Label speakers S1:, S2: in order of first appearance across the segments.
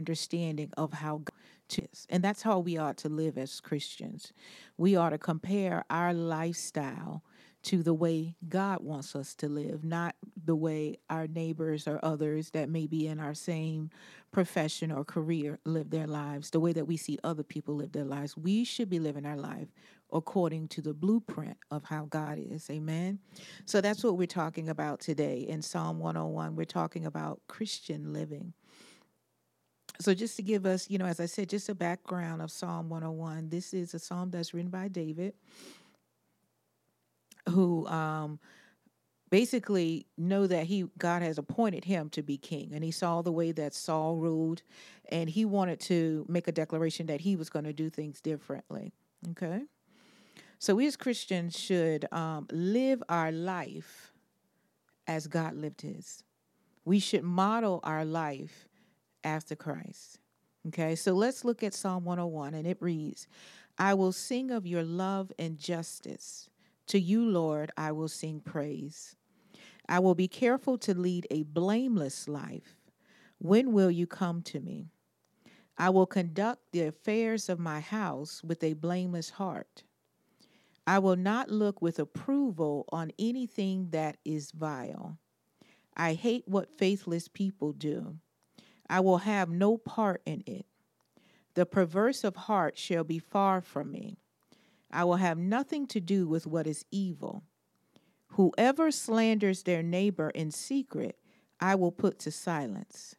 S1: understanding of how God is. And that's how we ought to live as Christians. We ought to compare our lifestyle to the way God wants us to live, not the way our neighbors or others that may be in our same profession or career live their lives, the way that we see other people live their lives. We should be living our life according to the blueprint of how God is. Amen. So that's what we're talking about today. In Psalm 101, we're talking about Christian living. So, just to give us, you know, as I said, just a background of Psalm 101, this is a psalm that's written by David who um, basically know that he God has appointed him to be king, and he saw the way that Saul ruled, and he wanted to make a declaration that he was going to do things differently. Okay, so we as Christians should um, live our life as God lived His. We should model our life after Christ. Okay, so let's look at Psalm 101, and it reads, "I will sing of your love and justice." To you, Lord, I will sing praise. I will be careful to lead a blameless life. When will you come to me? I will conduct the affairs of my house with a blameless heart. I will not look with approval on anything that is vile. I hate what faithless people do. I will have no part in it. The perverse of heart shall be far from me. I will have nothing to do with what is evil. Whoever slanders their neighbor in secret, I will put to silence.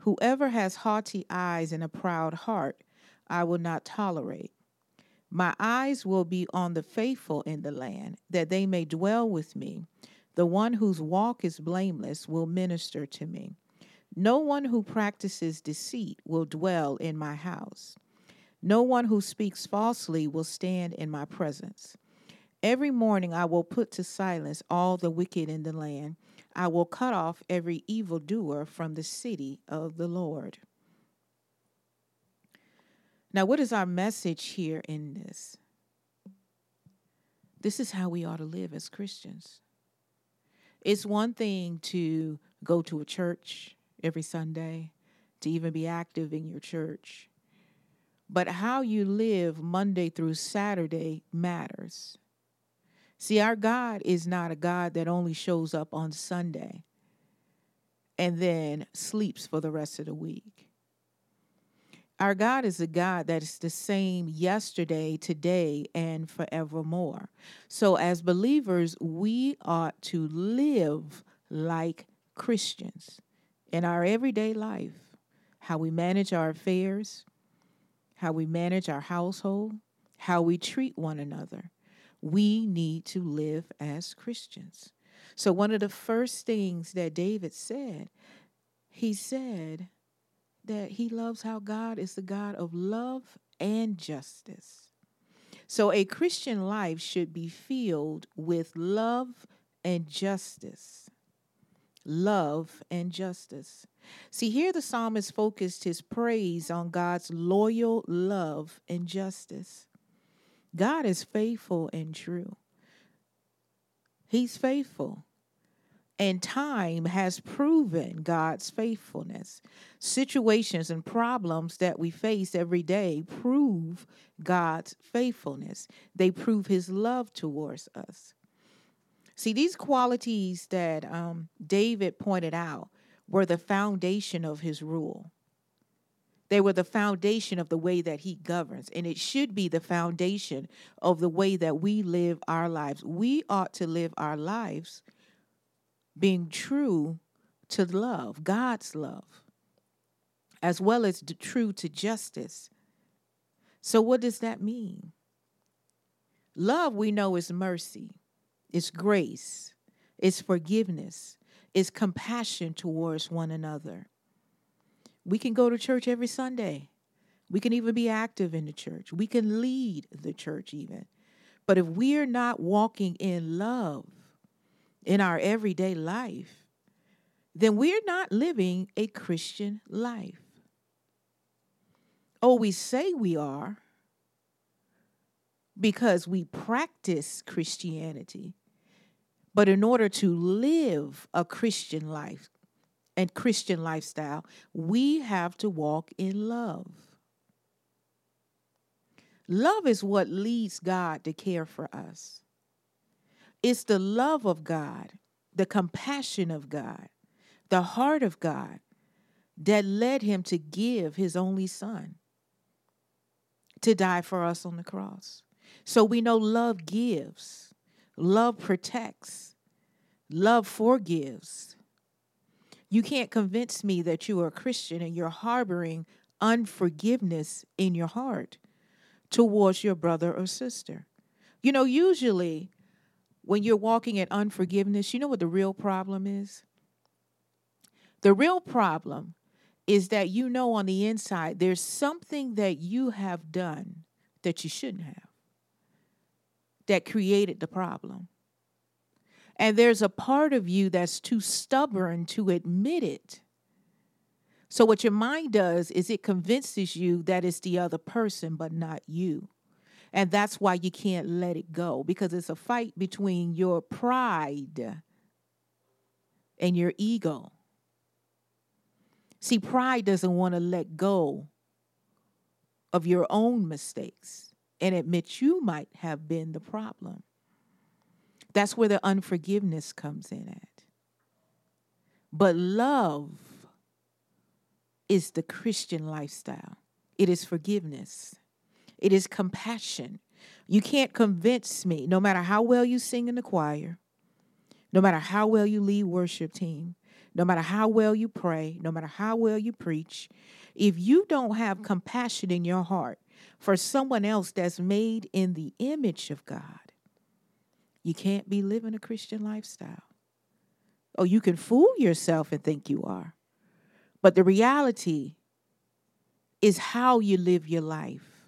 S1: Whoever has haughty eyes and a proud heart, I will not tolerate. My eyes will be on the faithful in the land, that they may dwell with me. The one whose walk is blameless will minister to me. No one who practices deceit will dwell in my house. No one who speaks falsely will stand in my presence. Every morning I will put to silence all the wicked in the land. I will cut off every evildoer from the city of the Lord. Now, what is our message here in this? This is how we ought to live as Christians. It's one thing to go to a church every Sunday, to even be active in your church. But how you live Monday through Saturday matters. See, our God is not a God that only shows up on Sunday and then sleeps for the rest of the week. Our God is a God that is the same yesterday, today, and forevermore. So, as believers, we ought to live like Christians in our everyday life, how we manage our affairs, how we manage our household, how we treat one another. We need to live as Christians. So, one of the first things that David said, he said that he loves how God is the God of love and justice. So, a Christian life should be filled with love and justice love, and justice. See, here the psalmist focused his praise on God's loyal love and justice. God is faithful and true. He's faithful. And time has proven God's faithfulness. Situations and problems that we face every day prove God's faithfulness. They prove his love towards us. See, these qualities that um, David pointed out were the foundation of his rule. They were the foundation of the way that he governs, and it should be the foundation of the way that we live our lives. We ought to live our lives being true to love, God's love, as well as true to justice. So, what does that mean? Love, we know, is mercy it's grace, it's forgiveness, it's compassion towards one another. We can go to church every Sunday. We can even be active in the church. We can lead the church, even. But if we're not walking in love in our everyday life, then we're not living a Christian life. Oh, we say we are because we practice Christianity, but in order to live a Christian life and Christian lifestyle, we have to walk in love. Love is what leads God to care for us. It's the love of God, the compassion of God, the heart of God that led him to give his only son to die for us on the cross. So we know love gives, love protects, love forgives. You can't convince me that you are a Christian and you're harboring unforgiveness in your heart towards your brother or sister. You know, usually when you're walking in unforgiveness, you know what the real problem is? The real problem is that you know on the inside there's something that you have done that you shouldn't have that created the problem. And there's a part of you that's too stubborn to admit it. So, what your mind does is it convinces you that it's the other person, but not you. And that's why you can't let it go because it's a fight between your pride and your ego. See, pride doesn't want to let go of your own mistakes and admit you might have been the problem. That's where the unforgiveness comes in at. But love is the Christian lifestyle. It is forgiveness. It is compassion. You can't convince me, no matter how well you sing in the choir, no matter how well you lead worship team, no matter how well you pray, no matter how well you preach, if you don't have compassion in your heart for someone else that's made in the image of God, you can't be living a Christian lifestyle. Oh, you can fool yourself and think you are. But the reality is how you live your life.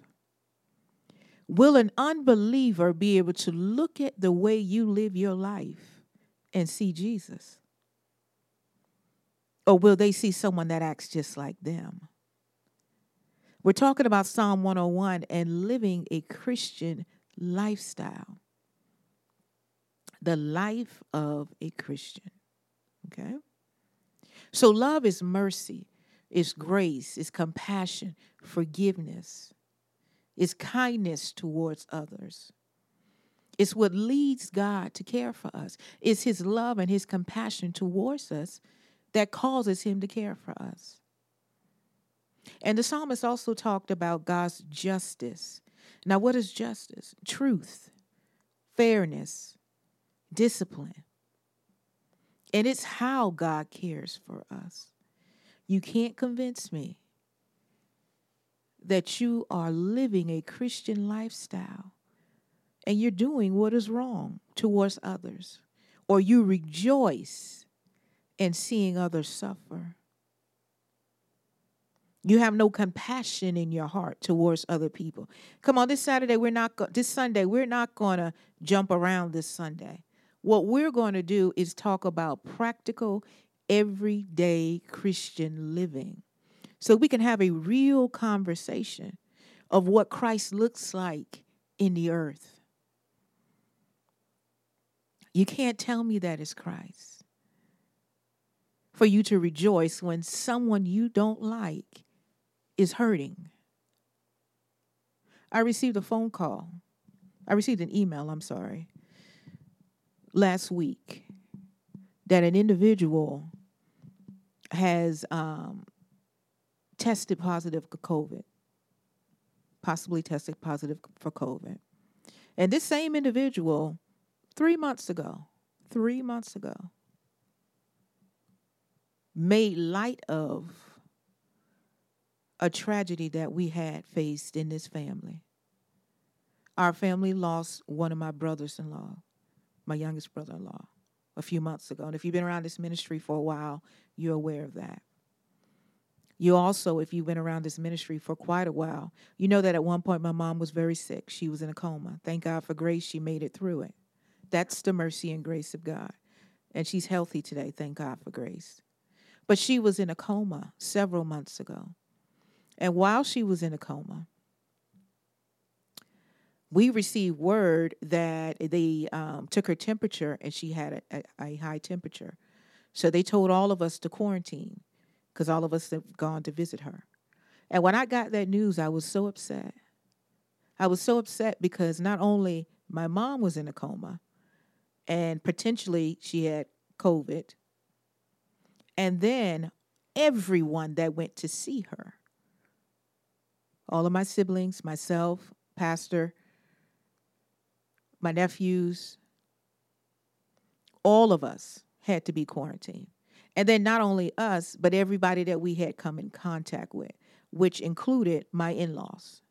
S1: Will an unbeliever be able to look at the way you live your life and see Jesus? Or will they see someone that acts just like them? We're talking about Psalm 101 and living a Christian lifestyle. The life of a Christian. Okay? So, love is mercy, is grace, is compassion, forgiveness, is kindness towards others. It's what leads God to care for us. It's His love and His compassion towards us that causes Him to care for us. And the psalmist also talked about God's justice. Now, what is justice? Truth, fairness, discipline. And it's how God cares for us. You can't convince me that you are living a Christian lifestyle and you're doing what is wrong towards others, or you rejoice in seeing others suffer. You have no compassion in your heart towards other people. Come on, this Saturday we're not go- this Sunday we're not going to jump around this Sunday. What we're going to do is talk about practical, everyday Christian living so we can have a real conversation of what Christ looks like in the earth. You can't tell me that is Christ. For you to rejoice when someone you don't like is hurting. I received a phone call. I received an email, I'm sorry, last week that an individual has um, tested positive for COVID, possibly tested positive for COVID. And this same individual, three months ago, three months ago, made light of a tragedy that we had faced in this family. Our family lost one of my brothers in law, my youngest brother in law, a few months ago. And if you've been around this ministry for a while, you're aware of that. You also, if you've been around this ministry for quite a while, you know that at one point my mom was very sick. She was in a coma. Thank God for grace, she made it through it. That's the mercy and grace of God. And she's healthy today, thank God for grace. But she was in a coma several months ago. And while she was in a coma, we received word that they um, took her temperature and she had a, a, a high temperature. So they told all of us to quarantine because all of us have gone to visit her. And when I got that news, I was so upset. I was so upset because not only my mom was in a coma and potentially she had COVID, and then everyone that went to see her all of my siblings, myself, Pastor, my nephews, all of us had to be quarantined. And then not only us, but everybody that we had come in contact with, which included my in laws.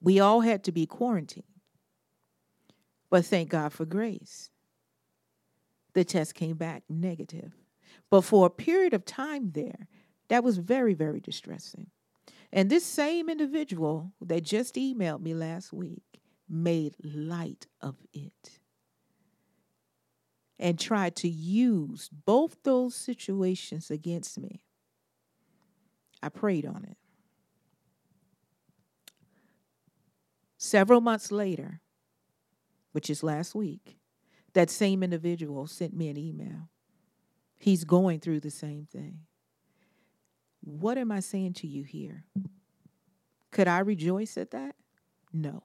S1: We all had to be quarantined. But thank God for grace. The test came back negative. But for a period of time there, that was very, very distressing. And this same individual that just emailed me last week made light of it and tried to use both those situations against me. I prayed on it. Several months later, which is last week, that same individual sent me an email. He's going through the same thing. What am I saying to you here? Could I rejoice at that? No.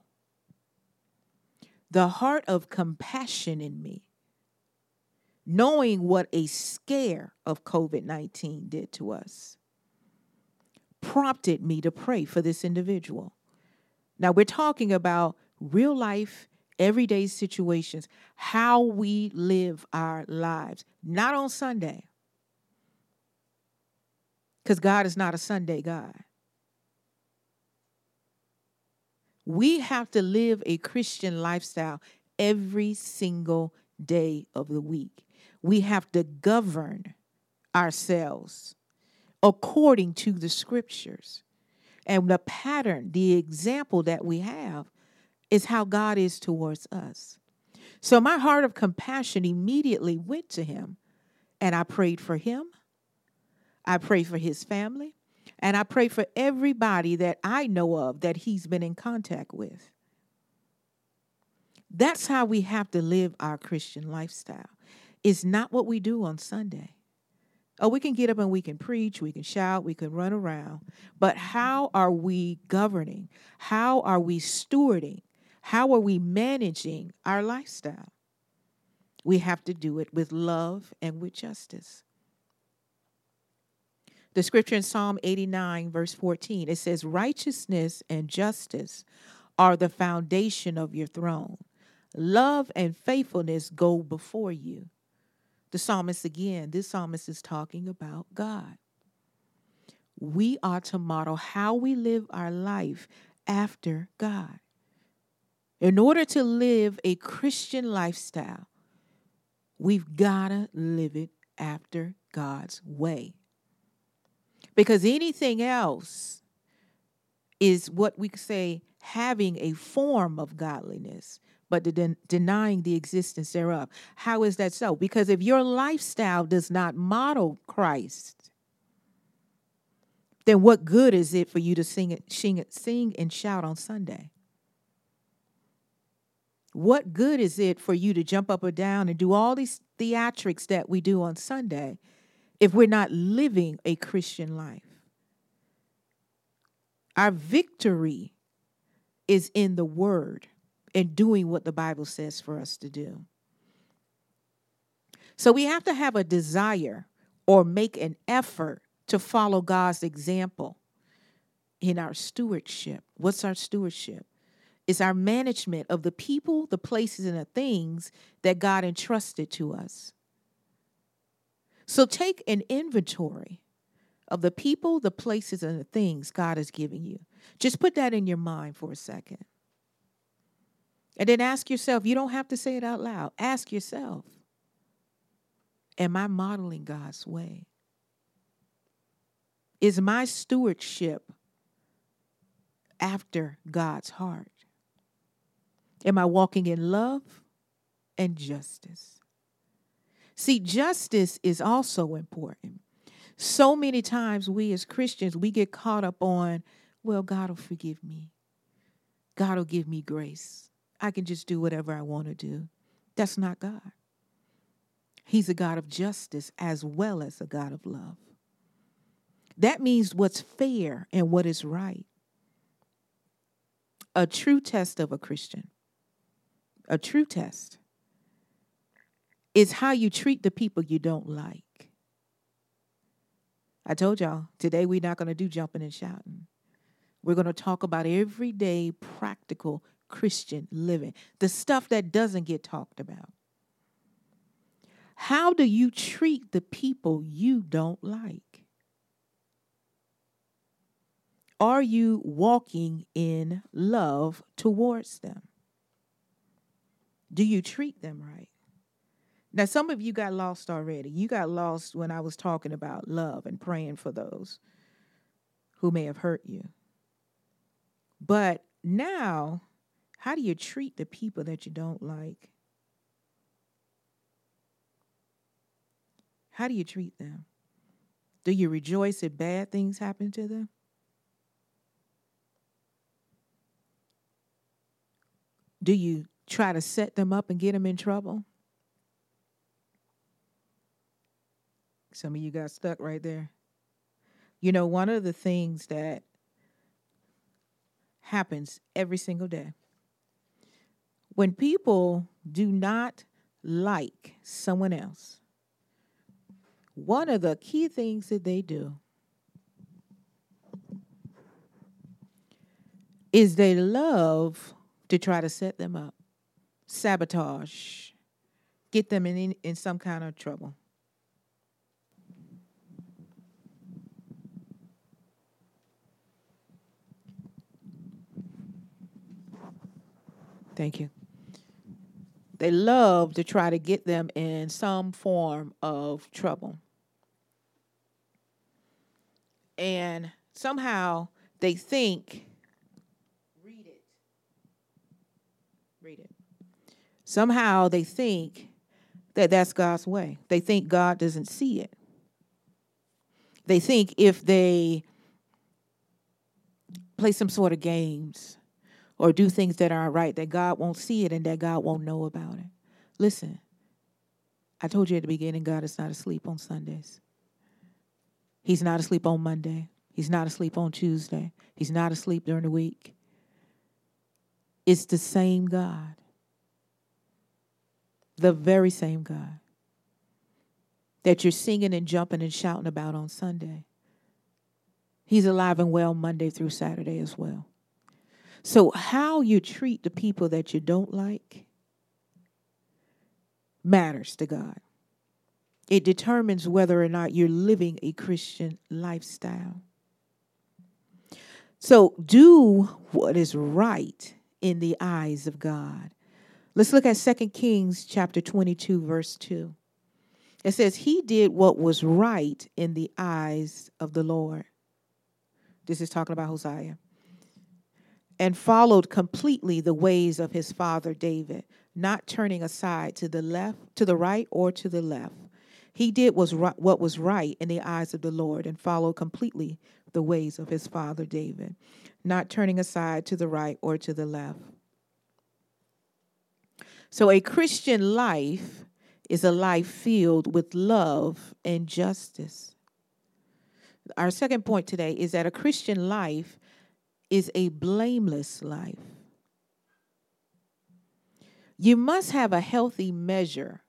S1: The heart of compassion in me, knowing what a scare of COVID 19 did to us, prompted me to pray for this individual. Now, we're talking about real life, everyday situations, how we live our lives, not on Sunday, because God is not a Sunday God. We have to live a Christian lifestyle every single day of the week. We have to govern ourselves according to the scriptures. And the pattern, the example that we have, is how God is towards us. So my heart of compassion immediately went to him, and I prayed for him. I pray for his family. And I pray for everybody that I know of that he's been in contact with. That's how we have to live our Christian lifestyle. It's not what we do on Sunday. Oh, we can get up and we can preach, we can shout, we can run around. But how are we governing? How are we stewarding? How are we managing our lifestyle? We have to do it with love and with justice. The scripture in Psalm 89, verse 14, it says, Righteousness and justice are the foundation of your throne. Love and faithfulness go before you. The psalmist, again, this psalmist is talking about God. We are to model how we live our life after God. In order to live a Christian lifestyle, we've got to live it after God's way. Because anything else is what we say having a form of godliness, but den- denying the existence thereof. How is that so? Because if your lifestyle does not model Christ, then what good is it for you to sing sing, sing and shout on Sunday? What good is it for you to jump up or down and do all these theatrics that we do on Sunday if we're not living a Christian life. Our victory is in the word and doing what the Bible says for us to do. So we have to have a desire or make an effort to follow God's example in our stewardship. What's our stewardship? It's our management of the people, the places, and the things that God entrusted to us. So take an inventory of the people, the places, and the things God has given you. Just put that in your mind for a second. And then ask yourself, you don't have to say it out loud. Ask yourself, am I modeling God's way? Is my stewardship after God's heart? Am I walking in love and justice? See, justice is also important. So many times we as Christians, we get caught up on, well, God will forgive me. God will give me grace. I can just do whatever I want to do. That's not God. He's a God of justice as well as a God of love. That means what's fair and what is right. A true test of a Christian, a true test, is how you treat the people you don't like. I told y'all today we're not going to do jumping and shouting. We're going to talk about everyday practical Christian living, the stuff that doesn't get talked about. How do you treat the people you don't like? Are you walking in love towards them? Do you treat them right? Now, some of you got lost already. You got lost when I was talking about love and praying for those who may have hurt you. But now, how do you treat the people that you don't like? How do you treat them? Do you rejoice if bad things happen to them? Do you try to set them up and get them in trouble? Some of you got stuck right there. You know, one of the things that happens every single day when people do not like someone else, one of the key things that they do is they love to try to set them up, sabotage, get them in, in some kind of trouble. Thank you. They love to try to get them in some form of trouble. And somehow they think, read it. Read it. Somehow they think that that's God's way. They think God doesn't see it. They think if they play some sort of games or do things that aren't right, that God won't see it and that God won't know about it. Listen, I told you at the beginning, God is not asleep on Sundays. He's not asleep on Monday. He's not asleep on Tuesday. He's not asleep during the week. It's the same God. The very same God that you're singing and jumping and shouting about on Sunday. He's alive and well Monday through Saturday as well. So, how you treat the people that you don't like matters to God. It determines whether or not you're living a Christian lifestyle. So, do what is right in the eyes of God. Let's look at 2 Kings chapter 22 verse 2. It says he did what was right in the eyes of the Lord. This is talking about Hosea and followed completely the ways of his father David, not turning aside to the left, to the right, or to the left. He did was what was right in the eyes of the Lord and followed completely the ways of his father David, not turning aside to the right or to the left. So, a Christian life is a life filled with love and justice. Our second point today is that a Christian life is a blameless life. You must have a healthy measure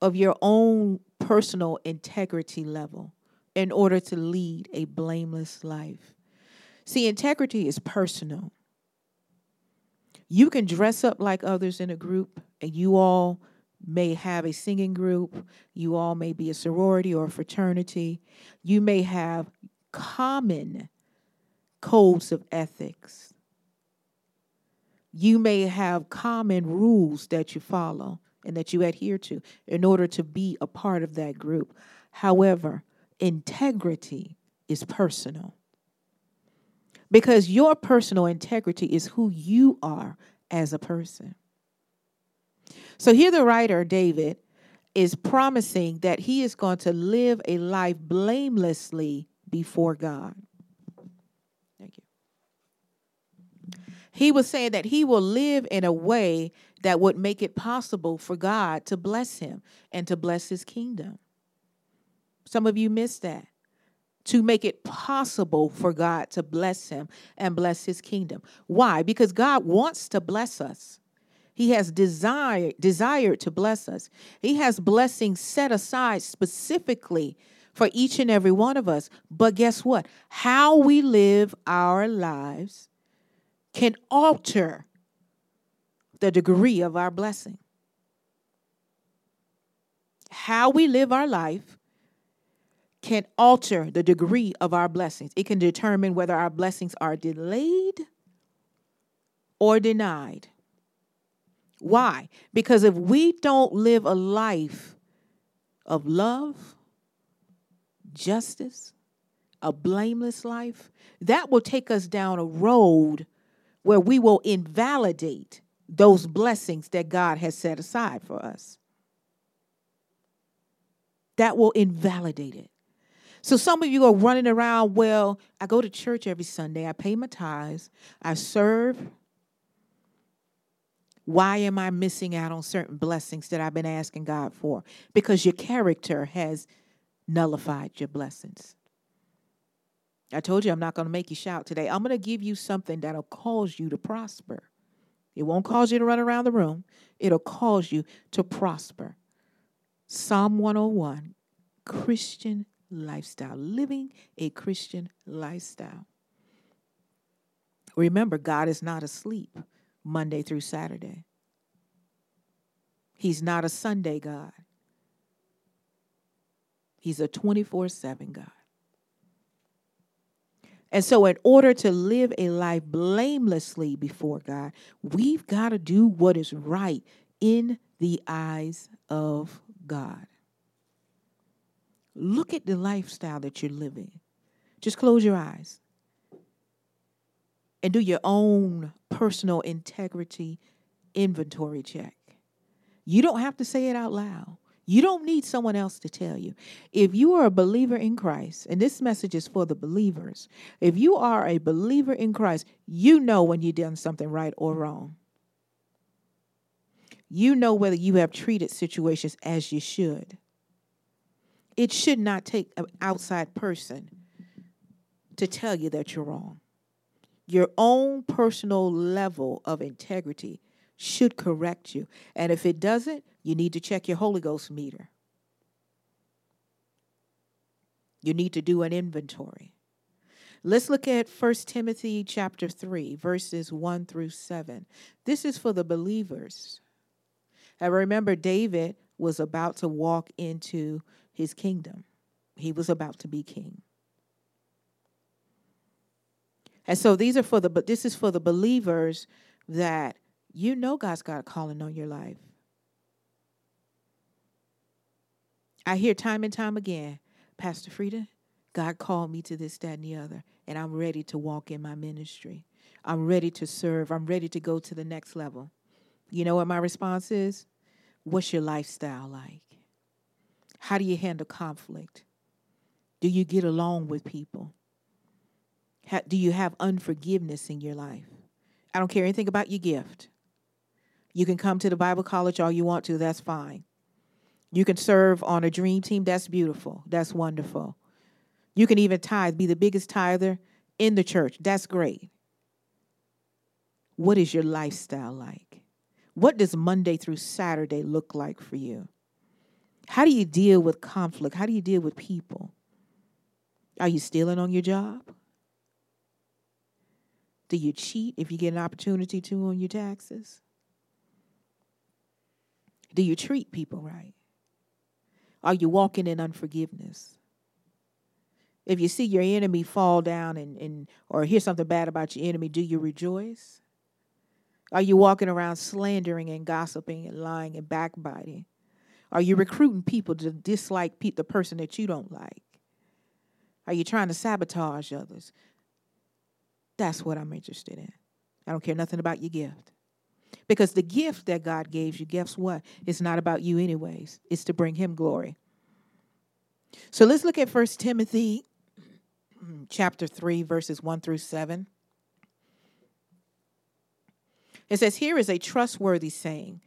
S1: of your own personal integrity level in order to lead a blameless life. See, integrity is personal. You can dress up like others in a group, and you all may have a singing group, you all may be a sorority or a fraternity, you may have common codes of ethics. You may have common rules that you follow and that you adhere to in order to be a part of that group. However, integrity is personal. Because your personal integrity is who you are as a person. So here the writer, David, is promising that he is going to live a life blamelessly before God. He was saying that he will live in a way that would make it possible for God to bless him and to bless his kingdom. Some of you missed that. To make it possible for God to bless him and bless his kingdom. Why? Because God wants to bless us. He has desired desired to bless us. He has blessings set aside specifically for each and every one of us. But guess what? How we live our lives can alter the degree of our blessing. How we live our life can alter the degree of our blessings. It can determine whether our blessings are delayed or denied. Why? Because if we don't live a life of love, justice, a blameless life, that will take us down a road where we will invalidate those blessings that God has set aside for us. That will invalidate it. So some of you are running around, well, I go to church every Sunday, I pay my tithes, I serve, why am I missing out on certain blessings that I've been asking God for? Because your character has nullified your blessings. I told you I'm not going to make you shout today. I'm going to give you something that'll cause you to prosper. It won't cause you to run around the room, it'll cause you to prosper. Psalm 101 Christian lifestyle, living a Christian lifestyle. Remember, God is not asleep. Monday through Saturday. He's not a Sunday God, He's a 24 7 God. And so, in order to live a life blamelessly before God, we've got to do what is right in the eyes of God. Look at the lifestyle that you're living. Just close your eyes and do your own personal integrity inventory check. You don't have to say it out loud. You don't need someone else to tell you. If you are a believer in Christ, and this message is for the believers, if you are a believer in Christ, you know when you've done something right or wrong. You know whether you have treated situations as you should. It should not take an outside person to tell you that you're wrong your own personal level of integrity should correct you. And if it doesn't, you need to check your Holy Ghost meter. You need to do an inventory. Let's look at 1 Timothy chapter 3 verses 1 through 7. This is for the believers. I remember David was about to walk into his kingdom. He was about to be king. And so these are for the but this is for the believers that you know God's got a calling on your life. I hear time and time again, Pastor Frida, God called me to this, that, and the other, and I'm ready to walk in my ministry. I'm ready to serve. I'm ready to go to the next level. You know what my response is? What's your lifestyle like? How do you handle conflict? Do you get along with people? do you have unforgiveness in your life? I don't care anything about your gift. You can come to the Bible college all you want to, that's fine. You can serve on a dream team, that's beautiful, that's wonderful. You can even tithe, be the biggest tither in the church, that's great. What is your lifestyle like? What does Monday through Saturday look like for you? How do you deal with conflict? How do you deal with people? Are you stealing on your job? Do you cheat if you get an opportunity to on your taxes? Do you treat people right? Are you walking in unforgiveness? If you see your enemy fall down and, and or hear something bad about your enemy, do you rejoice? Are you walking around slandering and gossiping and lying and backbiting? Are you recruiting people to dislike the person that you don't like? Are you trying to sabotage others? That's what I'm interested in. I don't care nothing about your gift. Because the gift that God gave you, guess what? It's not about you, anyways. It's to bring Him glory. So let's look at First Timothy mm, chapter 3, verses 1 through 7. It says, Here is a trustworthy saying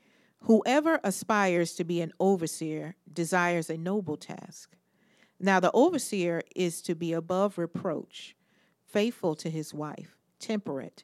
S1: Whoever aspires to be an overseer desires a noble task. Now, the overseer is to be above reproach, faithful to his wife, temperate,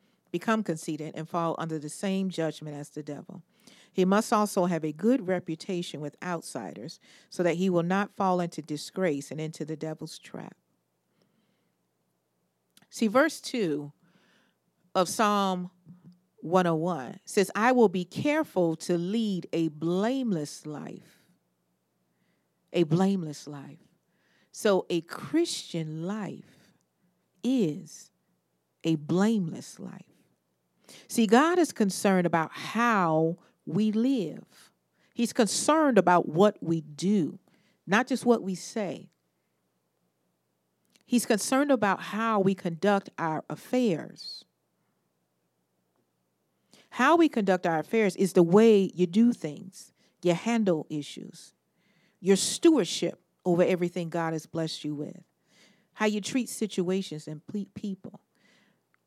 S1: become conceited, and fall under the same judgment as the devil. He must also have a good reputation with outsiders, so that he will not fall into disgrace and into the devil's trap. See, verse 2 of Psalm 101 says, I will be careful to lead a blameless life. A blameless life. So, a Christian life is a blameless life. See, God is concerned about how we live, He's concerned about what we do, not just what we say. He's concerned about how we conduct our affairs. How we conduct our affairs is the way you do things, you handle issues, your stewardship over everything God has blessed you with, how you treat situations and people.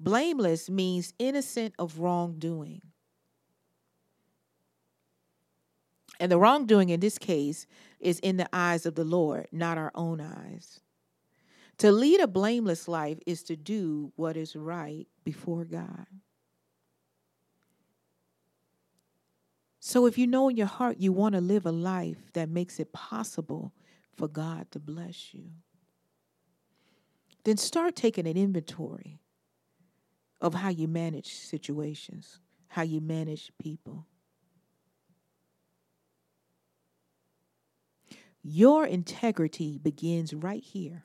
S1: Blameless means innocent of wrongdoing. And the wrongdoing in this case is in the eyes of the Lord, not our own eyes. To lead a blameless life is to do what is right before God. So, if you know in your heart you want to live a life that makes it possible for God to bless you, then start taking an inventory of how you manage situations, how you manage people. Your integrity begins right here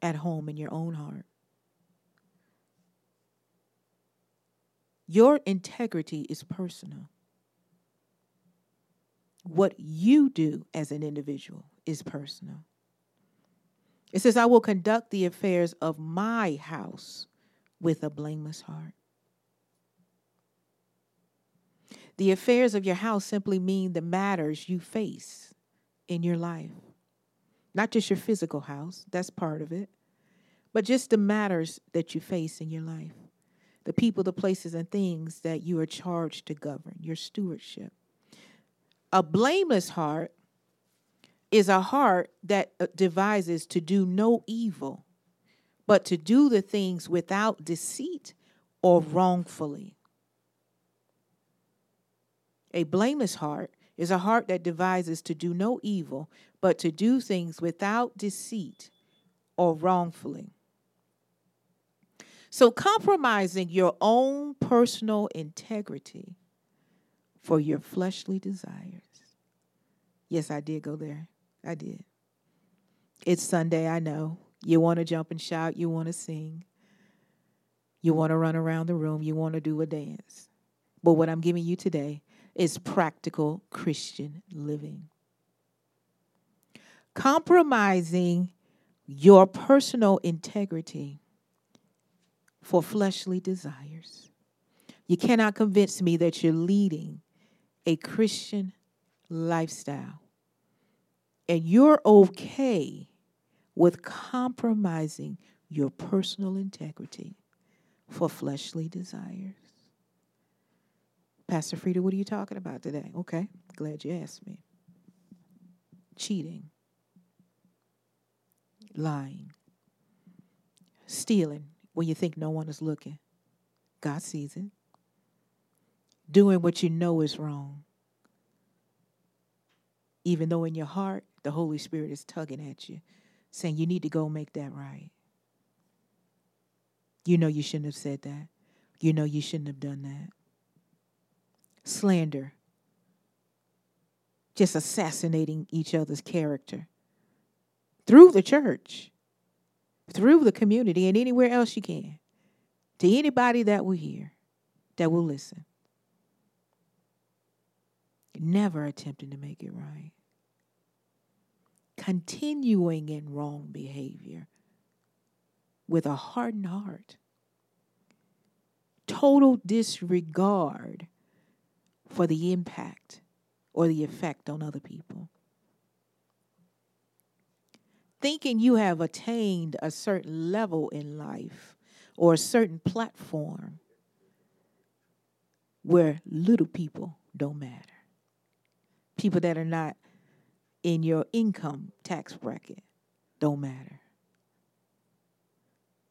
S1: at home in your own heart. Your integrity is personal. What you do as an individual is personal. It says, I will conduct the affairs of my house with a blameless heart. The affairs of your house simply mean the matters you face in your life. Not just your physical house, that's part of it, but just the matters that you face in your life. The people, the places, and things that you are charged to govern, your stewardship. A blameless heart is a heart that uh, devises to do no evil, but to do the things without deceit or wrongfully. A blameless heart is a heart that devises to do no evil, but to do things without deceit or wrongfully. So, compromising your own personal integrity for your fleshly desires. Yes, I did go there. I did. It's Sunday, I know. You want to jump and shout, you want to sing, you want to run around the room, you want to do a dance. But what I'm giving you today is practical Christian living. Compromising your personal integrity for fleshly desires. You cannot convince me that you're leading a Christian lifestyle and you're okay with compromising your personal integrity for fleshly desires. Pastor Frida, what are you talking about today? Okay, glad you asked me. Cheating, lying, stealing when you think no one is looking. God sees it. Doing what you know is wrong. Even though in your heart, the Holy Spirit is tugging at you, saying you need to go make that right. You know you shouldn't have said that. You know you shouldn't have done that slander, just assassinating each other's character through the church, through the community, and anywhere else you can, to anybody that will hear, that will listen. never attempting to make it right, continuing in wrong behavior with a hardened heart, total disregard for the impact or the effect on other people. Thinking you have attained a certain level in life or a certain platform where little people don't matter. People that are not in your income tax bracket don't matter.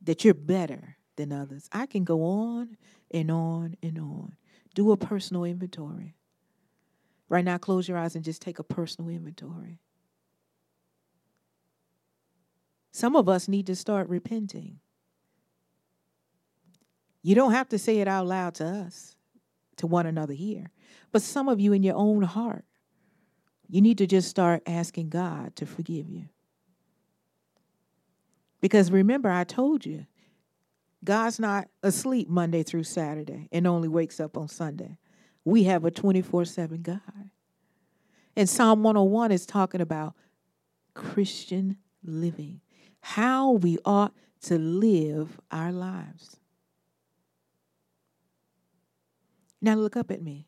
S1: That you're better than others. I can go on and on and on. Do a personal inventory. Right now, close your eyes and just take a personal inventory. Some of us need to start repenting. You don't have to say it out loud to us, to one another here. But some of you in your own heart, you need to just start asking God to forgive you. Because remember, I told you, God's not asleep Monday through Saturday and only wakes up on Sunday. We have a 24 7 God. And Psalm 101 is talking about Christian living, how we ought to live our lives. Now, look up at me.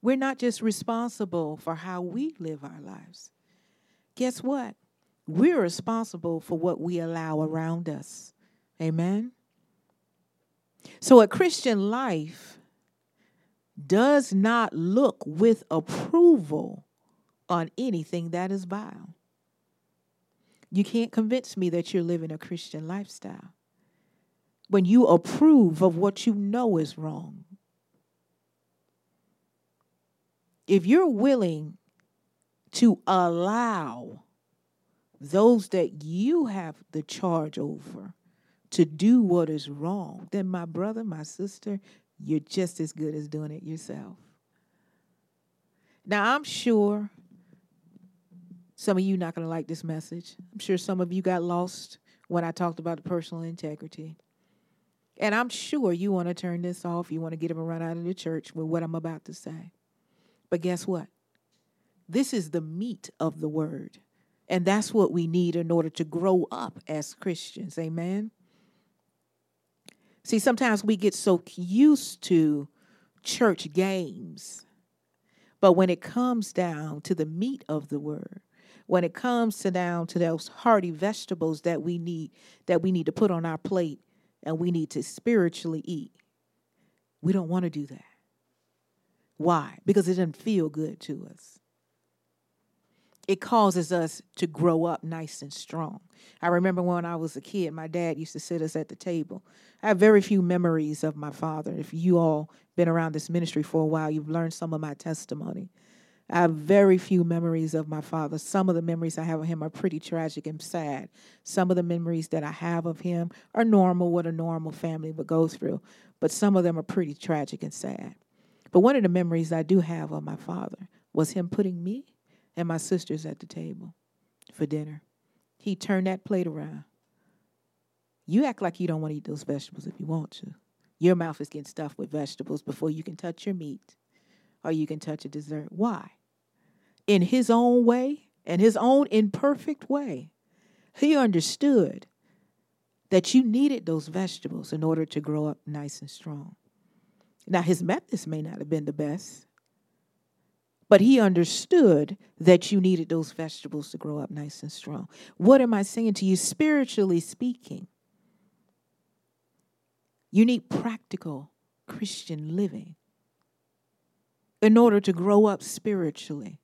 S1: We're not just responsible for how we live our lives. Guess what? We're responsible for what we allow around us. Amen? So, a Christian life does not look with approval on anything that is vile. You can't convince me that you're living a Christian lifestyle when you approve of what you know is wrong. If you're willing to allow those that you have the charge over to do what is wrong, then my brother, my sister, you're just as good as doing it yourself. Now, I'm sure some of you not going to like this message. I'm sure some of you got lost when I talked about the personal integrity. And I'm sure you want to turn this off. You want to get them and run out of the church with what I'm about to say. But guess what? This is the meat of the word. And that's what we need in order to grow up as Christians. Amen. See, sometimes we get so used to church games. But when it comes down to the meat of the word, when it comes to down to those hearty vegetables that we need that we need to put on our plate and we need to spiritually eat, we don't want to do that. Why? Because it doesn't feel good to us it causes us to grow up nice and strong. I remember when I was a kid, my dad used to sit us at the table. I have very few memories of my father. If you all been around this ministry for a while, you've learned some of my testimony. I have very few memories of my father. Some of the memories I have of him are pretty tragic and sad. Some of the memories that I have of him are normal, what a normal family would go through, but some of them are pretty tragic and sad. But one of the memories I do have of my father was him putting me and my sisters at the table for dinner. He turned that plate around. You act like you don't want to eat those vegetables if you want to. Your mouth is getting stuffed with vegetables before you can touch your meat or you can touch a dessert. Why? In his own way and his own imperfect way, he understood that you needed those vegetables in order to grow up nice and strong. Now, his methods may not have been the best, but he understood that you needed those vegetables to grow up nice and strong. What am I saying to you? Spiritually speaking, you need practical Christian living in order to grow up spiritually,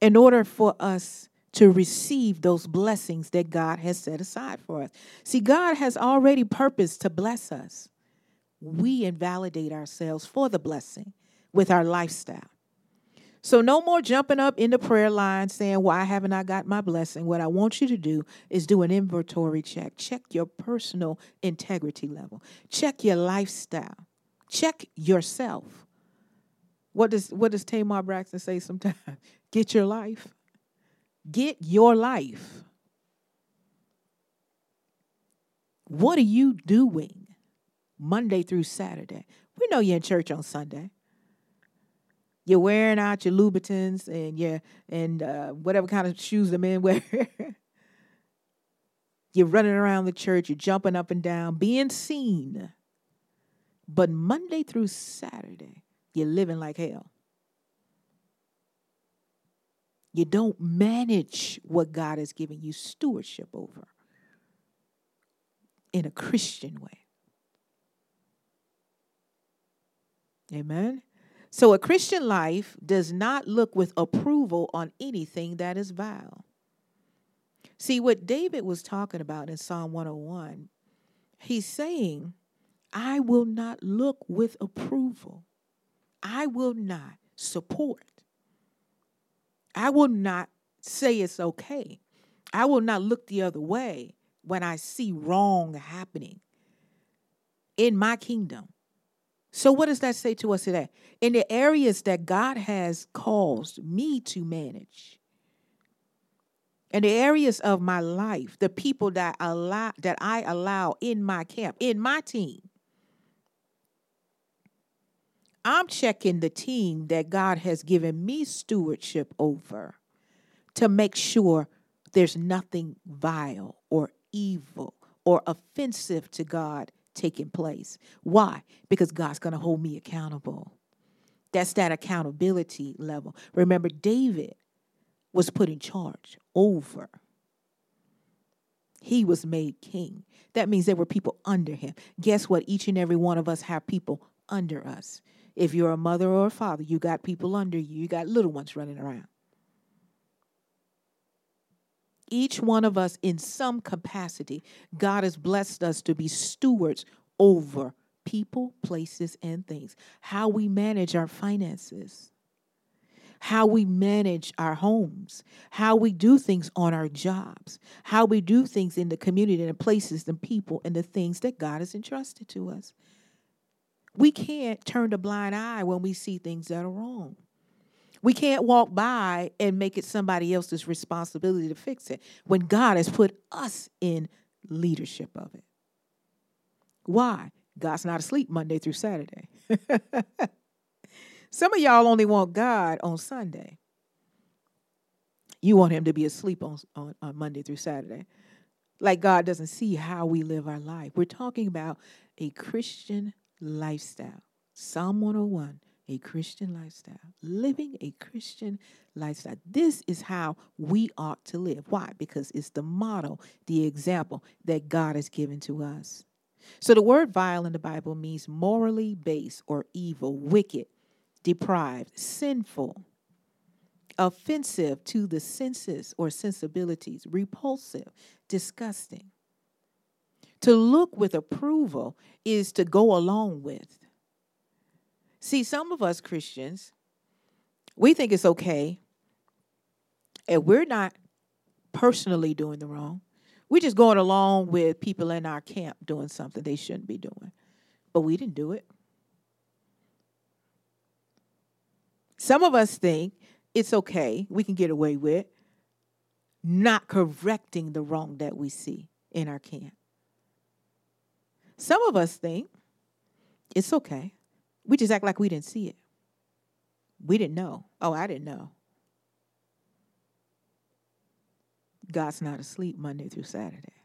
S1: in order for us to receive those blessings that God has set aside for us. See, God has already purposed to bless us. We invalidate ourselves for the blessing with our lifestyle. So no more jumping up in the prayer line saying, Why haven't I got my blessing? What I want you to do is do an inventory check. Check your personal integrity level. Check your lifestyle. Check yourself. What does what does Tamar Braxton say sometimes? Get your life. Get your life. What are you doing Monday through Saturday? We know you're in church on Sunday. You're wearing out your Louboutins and your and uh, whatever kind of shoes the men wear. you're running around the church. You're jumping up and down, being seen. But Monday through Saturday, you're living like hell. You don't manage what God has given you stewardship over in a Christian way. Amen. So a Christian life does not look with approval on anything that is vile. See, what David was talking about in Psalm 101, he's saying, I will not look with approval. I will not support. I will not say it's okay. I will not look the other way when I see wrong happening in my kingdom. So, what does that say to us today? In the areas that God has caused me to manage, in the areas of my life, the people that allow that I allow in my camp, in my team, I'm checking the team that God has given me stewardship over to make sure there's nothing vile or evil or offensive to God taking place. Why? Because God's going to hold me accountable. That's that accountability level. Remember, David was put in charge over. He was made king. That means there were people under him. Guess what? Each and every one of us have people under us. If you're a mother or a father, you got people under you, you got little ones running around. Each one of us, in some capacity, God has blessed us to be stewards over people, places, and things. How we manage our finances, how we manage our homes, how we do things on our jobs, how we do things in the community and the places and people and the things that God has entrusted to us. We can't turn a blind eye when we see things that are wrong. We can't walk by and make it somebody else's responsibility to fix it when God has put us in leadership of it. Why? God's not asleep Monday through Saturday. Some of y'all only want God on Sunday. You want him to be asleep on, on, on Monday through Saturday. Like God doesn't see how we live our life. We're talking about a Christian lifestyle. Psalm 101 a Christian lifestyle, living a Christian lifestyle. This is how we ought to live. Why? Because it's the model, the example that God has given to us. So the word vile in the Bible means morally base or evil, wicked, deprived, sinful, offensive to the senses or sensibilities, repulsive, disgusting. To look with approval is to go along with. See, some of us Christians, we think it's okay, and we're not personally doing the wrong. We're just going along with people in our camp doing something they shouldn't be doing. But we didn't do it. Some of us think it's okay, we can get away with not correcting the wrong that we see in our camp. Some of us think it's okay. We just act like we didn't see it. We didn't know. Oh, I didn't know. God's not asleep Monday through Saturday.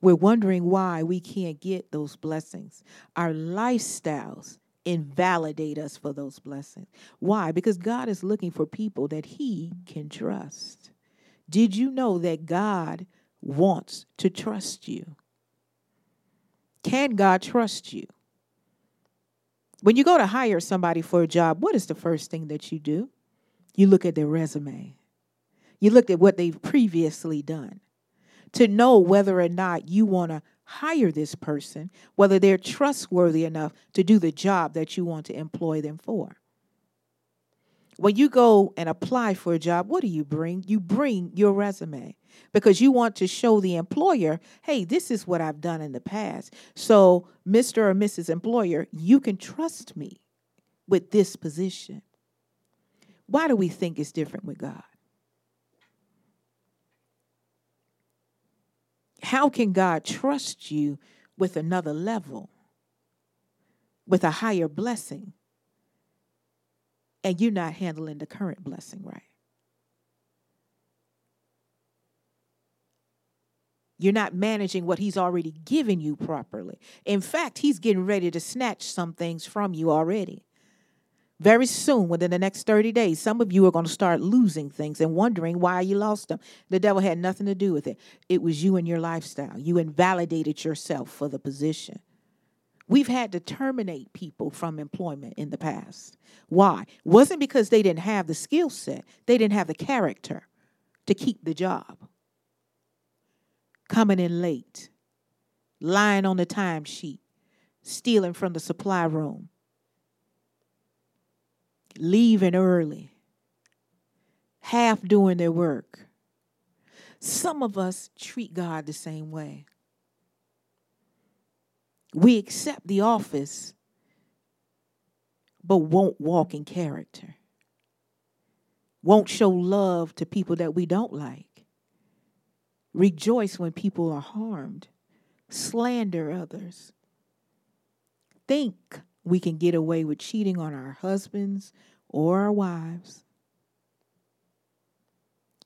S1: We're wondering why we can't get those blessings. Our lifestyles invalidate us for those blessings. Why? Because God is looking for people that He can trust. Did you know that God wants to trust you? Can God trust you? When you go to hire somebody for a job, what is the first thing that you do? You look at their resume. You look at what they've previously done to know whether or not you want to hire this person, whether they're trustworthy enough to do the job that you want to employ them for. When you go and apply for a job, what do you bring? You bring your resume because you want to show the employer, hey, this is what I've done in the past. So, Mr. or Mrs. Employer, you can trust me with this position. Why do we think it's different with God? How can God trust you with another level, with a higher blessing? And you're not handling the current blessing right. You're not managing what he's already given you properly. In fact, he's getting ready to snatch some things from you already. Very soon, within the next 30 days, some of you are going to start losing things and wondering why you lost them. The devil had nothing to do with it. It was you and your lifestyle. You invalidated yourself for the position. We've had to terminate people from employment in the past. Why? Wasn't because they didn't have the skill set, they didn't have the character to keep the job. Coming in late, lying on the timesheet, stealing from the supply room, leaving early, half doing their work. Some of us treat God the same way. We accept the office, but won't walk in character. Won't show love to people that we don't like. Rejoice when people are harmed. Slander others. Think we can get away with cheating on our husbands or our wives.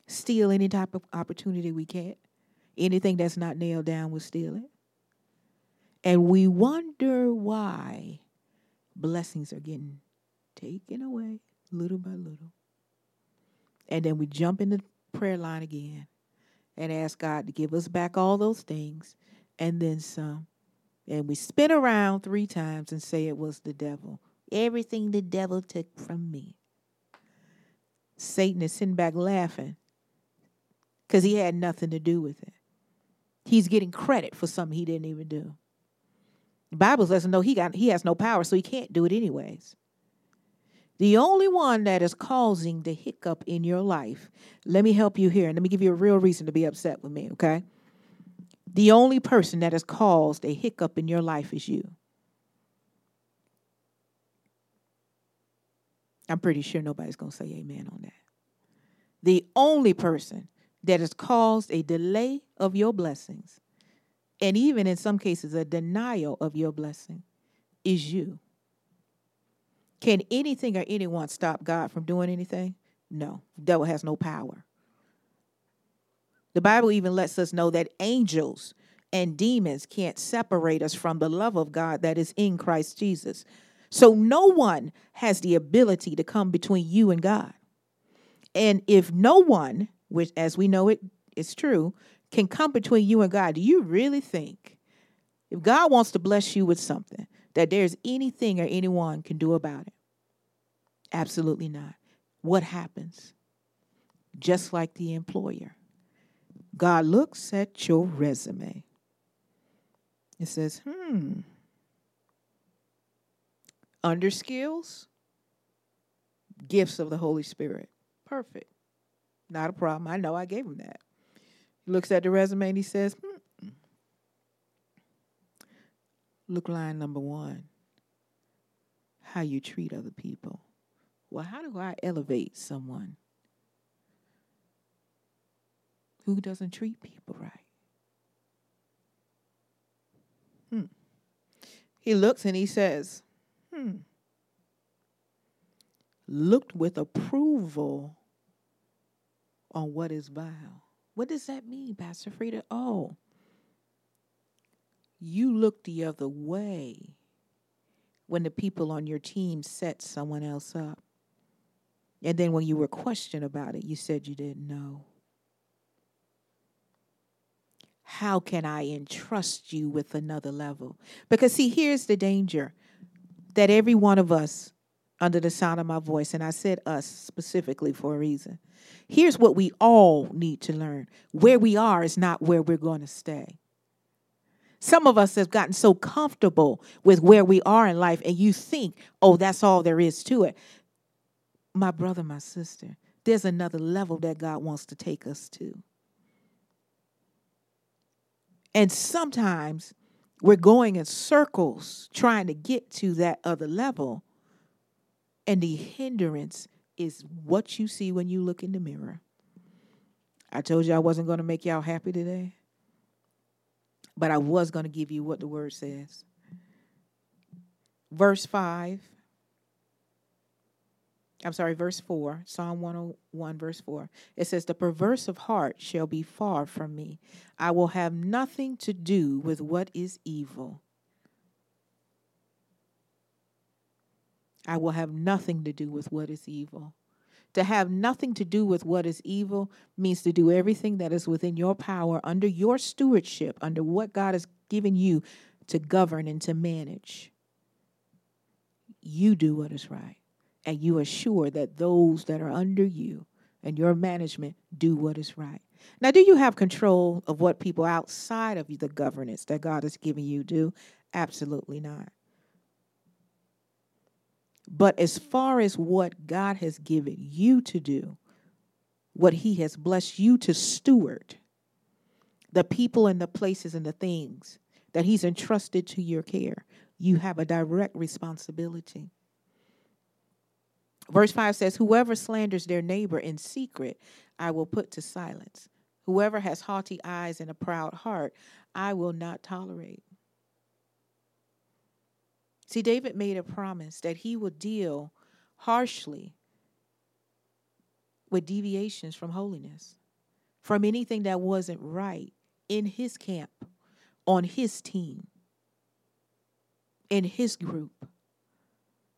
S1: Steal any type of opportunity we get. Anything that's not nailed down, we'll steal it. And we wonder why blessings are getting taken away little by little. And then we jump in the prayer line again and ask God to give us back all those things and then some. And we spin around three times and say it was the devil. Everything the devil took from me. Satan is sitting back laughing because he had nothing to do with it. He's getting credit for something he didn't even do. Bible lets us know he got he has no power, so he can't do it anyways. The only one that is causing the hiccup in your life, let me help you here, and let me give you a real reason to be upset with me, okay? The only person that has caused a hiccup in your life is you. I'm pretty sure nobody's going to say amen on that. The only person that has caused a delay of your blessings and even in some cases a denial of your blessing is you. Can anything or anyone stop God from doing anything? No. The devil has no power. The Bible even lets us know that angels and demons can't separate us from the love of God that is in Christ Jesus. So no one has the ability to come between you and God. And if no one, which as we know it is true, can come between you and God, do you really think if God wants to bless you with something that there's anything or anyone can do about it? Absolutely not. What happens? Just like the employer, God looks at your resume. It says, hmm, under skills, gifts of the Holy Spirit. Perfect. Not a problem. I know I gave him that. He looks at the resume and he says, hmm. Look, line number one how you treat other people. Well, how do I elevate someone who doesn't treat people right? Hmm. He looks and he says, Hmm. Looked with approval on what is vile. What does that mean, Pastor Frida? Oh, you look the other way when the people on your team set someone else up. And then when you were questioned about it, you said you didn't know. How can I entrust you with another level? Because, see, here's the danger that every one of us, under the sound of my voice, and I said us specifically for a reason, Here's what we all need to learn where we are is not where we're going to stay. Some of us have gotten so comfortable with where we are in life, and you think, oh, that's all there is to it. My brother, my sister, there's another level that God wants to take us to. And sometimes we're going in circles trying to get to that other level, and the hindrance is what you see when you look in the mirror. I told you I wasn't going to make y'all happy today, but I was going to give you what the word says. Verse 5 I'm sorry, verse 4, Psalm 101, verse 4. It says, The perverse of heart shall be far from me. I will have nothing to do with what is evil. I will have nothing to do with what is evil. To have nothing to do with what is evil means to do everything that is within your power, under your stewardship, under what God has given you to govern and to manage. You do what is right and you assure that those that are under you and your management do what is right. Now, do you have control of what people outside of you, the governance that God has given you do? Absolutely not. But as far as what God has given you to do, what He has blessed you to steward, the people and the places and the things that He's entrusted to your care, you have a direct responsibility. Verse 5 says, Whoever slanders their neighbor in secret, I will put to silence. Whoever has haughty eyes and a proud heart, I will not tolerate. See, David made a promise that he would deal harshly with deviations from holiness, from anything that wasn't right in his camp, on his team, in his group.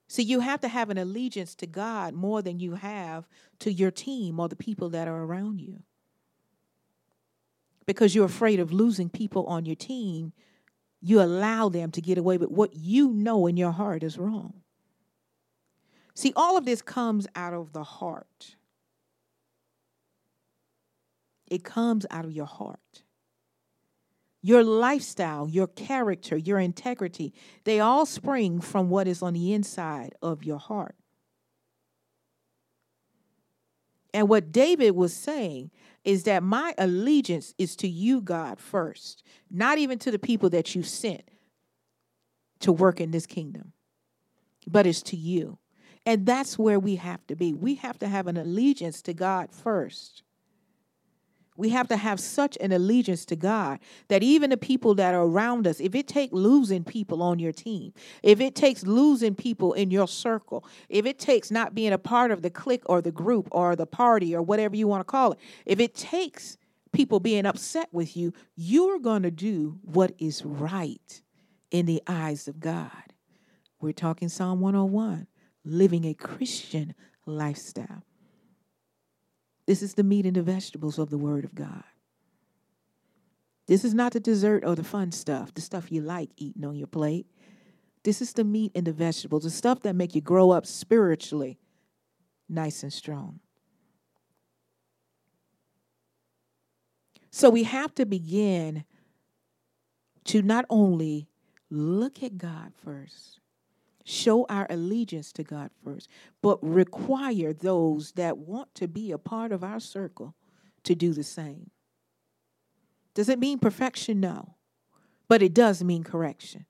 S1: See, you have to have an allegiance to God more than you have to your team or the people that are around you. Because you're afraid of losing people on your team, you allow them to get away with what you know in your heart is wrong. See, all of this comes out of the heart. It comes out of your heart your lifestyle, your character, your integrity, they all spring from what is on the inside of your heart. And what David was saying is that my allegiance is to you, God, first, not even to the people that you sent to work in this kingdom, but it's to you. And that's where we have to be. We have to have an allegiance to God first. We have to have such an allegiance to God that even the people that are around us, if it takes losing people on your team, if it takes losing people in your circle, if it takes not being a part of the clique or the group or the party or whatever you want to call it, if it takes people being upset with you, you're going to do what is right in the eyes of God. We're talking Psalm 101, living a Christian lifestyle. This is the meat and the vegetables of the Word of God. This is not the dessert or the fun stuff, the stuff you like eating on your plate. This is the meat and the vegetables, the stuff that make you grow up spiritually nice and strong. So we have to begin to not only look at God first, show our allegiance to God first, but require those that want to be a part of our circle to do the same. Does it mean perfection? No. But it does mean correction.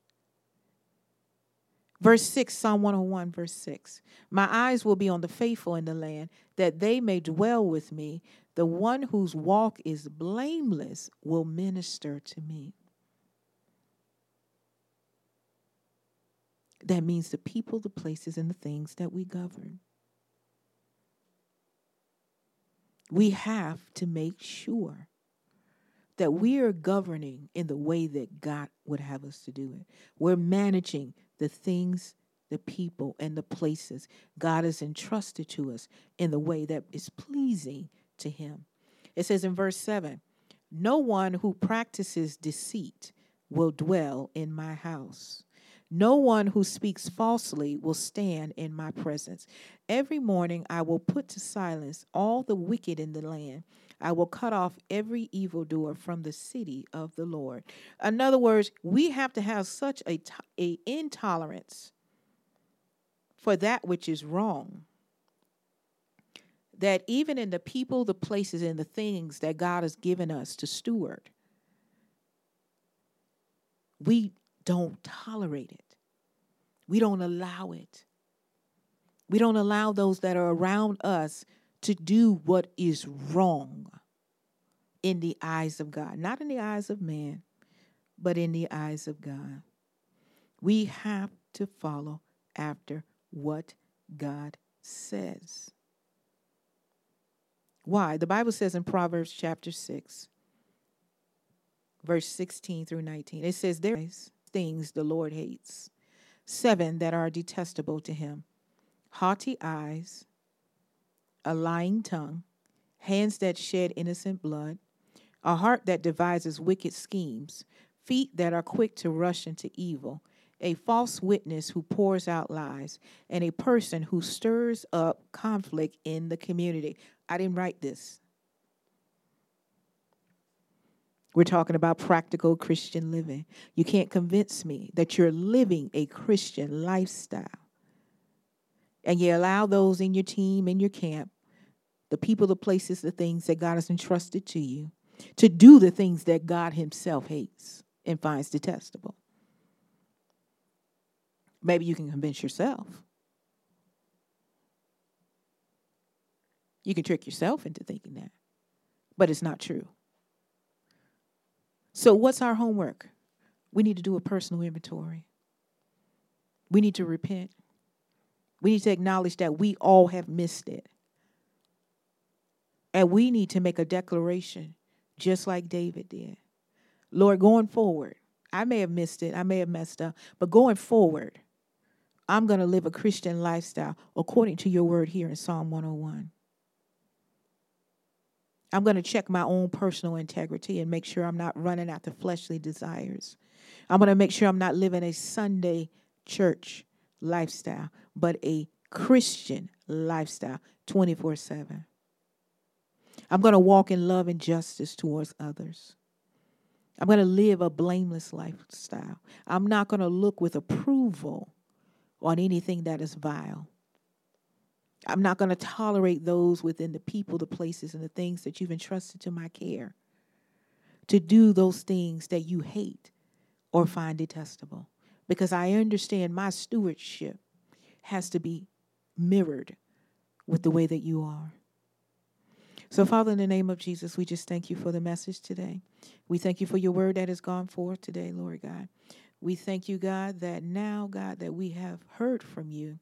S1: Verse 6, Psalm 101, verse 6. My eyes will be on the faithful in the land, that they may dwell with me. The one whose walk is blameless will minister to me. That means the people, the places, and the things that we govern. We have to make sure that we are governing in the way that God would have us to do it. We're managing the things, the people, and the places God has entrusted to us in the way that is pleasing to Him. It says in verse 7 No one who practices deceit will dwell in my house. No one who speaks falsely will stand in my presence. Every morning I will put to silence all the wicked in the land. I will cut off every evildoer from the city of the Lord. In other words, we have to have such a a intolerance for that which is wrong that even in the people, the places, and the things that God has given us to steward, we don't tolerate it. We don't allow it. We don't allow those that are around us to do what is wrong in the eyes of God, not in the eyes of man, but in the eyes of God. We have to follow after what God says. Why? The Bible says in Proverbs chapter 6, verse 16 through 19, it says, There is things the Lord hates, seven that are detestable to him haughty eyes, a lying tongue, hands that shed innocent blood, a heart that devises wicked schemes, feet that are quick to rush into evil, a false witness who pours out lies, and a person who stirs up conflict in the community. I didn't write this. We're talking about practical Christian living. You can't convince me that you're living a Christian lifestyle. And you allow those in your team, in your camp, the people, the places, the things that God has entrusted to you, to do the things that God Himself hates and finds detestable. Maybe you can convince yourself. You can trick yourself into thinking that, but it's not true. So, what's our homework? We need to do a personal inventory. We need to repent. We need to acknowledge that we all have missed it. And we need to make a declaration, just like David did. Lord, going forward, I may have missed it, I may have messed up, but going forward, I'm going to live a Christian lifestyle according to your word here in Psalm 101. I'm going to check my own personal integrity and make sure I'm not running after fleshly desires. I'm going to make sure I'm not living a Sunday church lifestyle, but a Christian lifestyle 24 7. I'm going to walk in love and justice towards others. I'm going to live a blameless lifestyle. I'm not going to look with approval on anything that is vile. I'm not going to tolerate those within the people, the places, and the things that you've entrusted to my care to do those things that you hate or find detestable. Because I understand my stewardship has to be mirrored with the way that you are. So, Father, in the name of Jesus, we just thank you for the message today. We thank you for your word that has gone forth today, Lord God. We thank you, God, that now, God, that we have heard from you,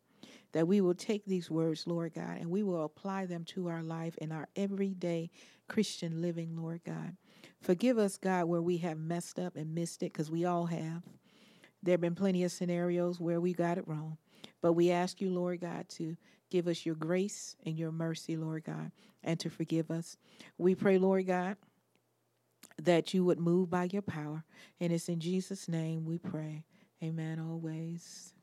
S1: that we will take these words, Lord God, and we will apply them to our life in our everyday Christian living, Lord God. Forgive us, God, where we have messed up and missed it, because we all have. There have been plenty of scenarios where we got it wrong. But we ask you, Lord God, to give us your grace and your mercy, Lord God, and to forgive us. We pray, Lord God, that you would move by your power. And it's in Jesus' name we pray. Amen always.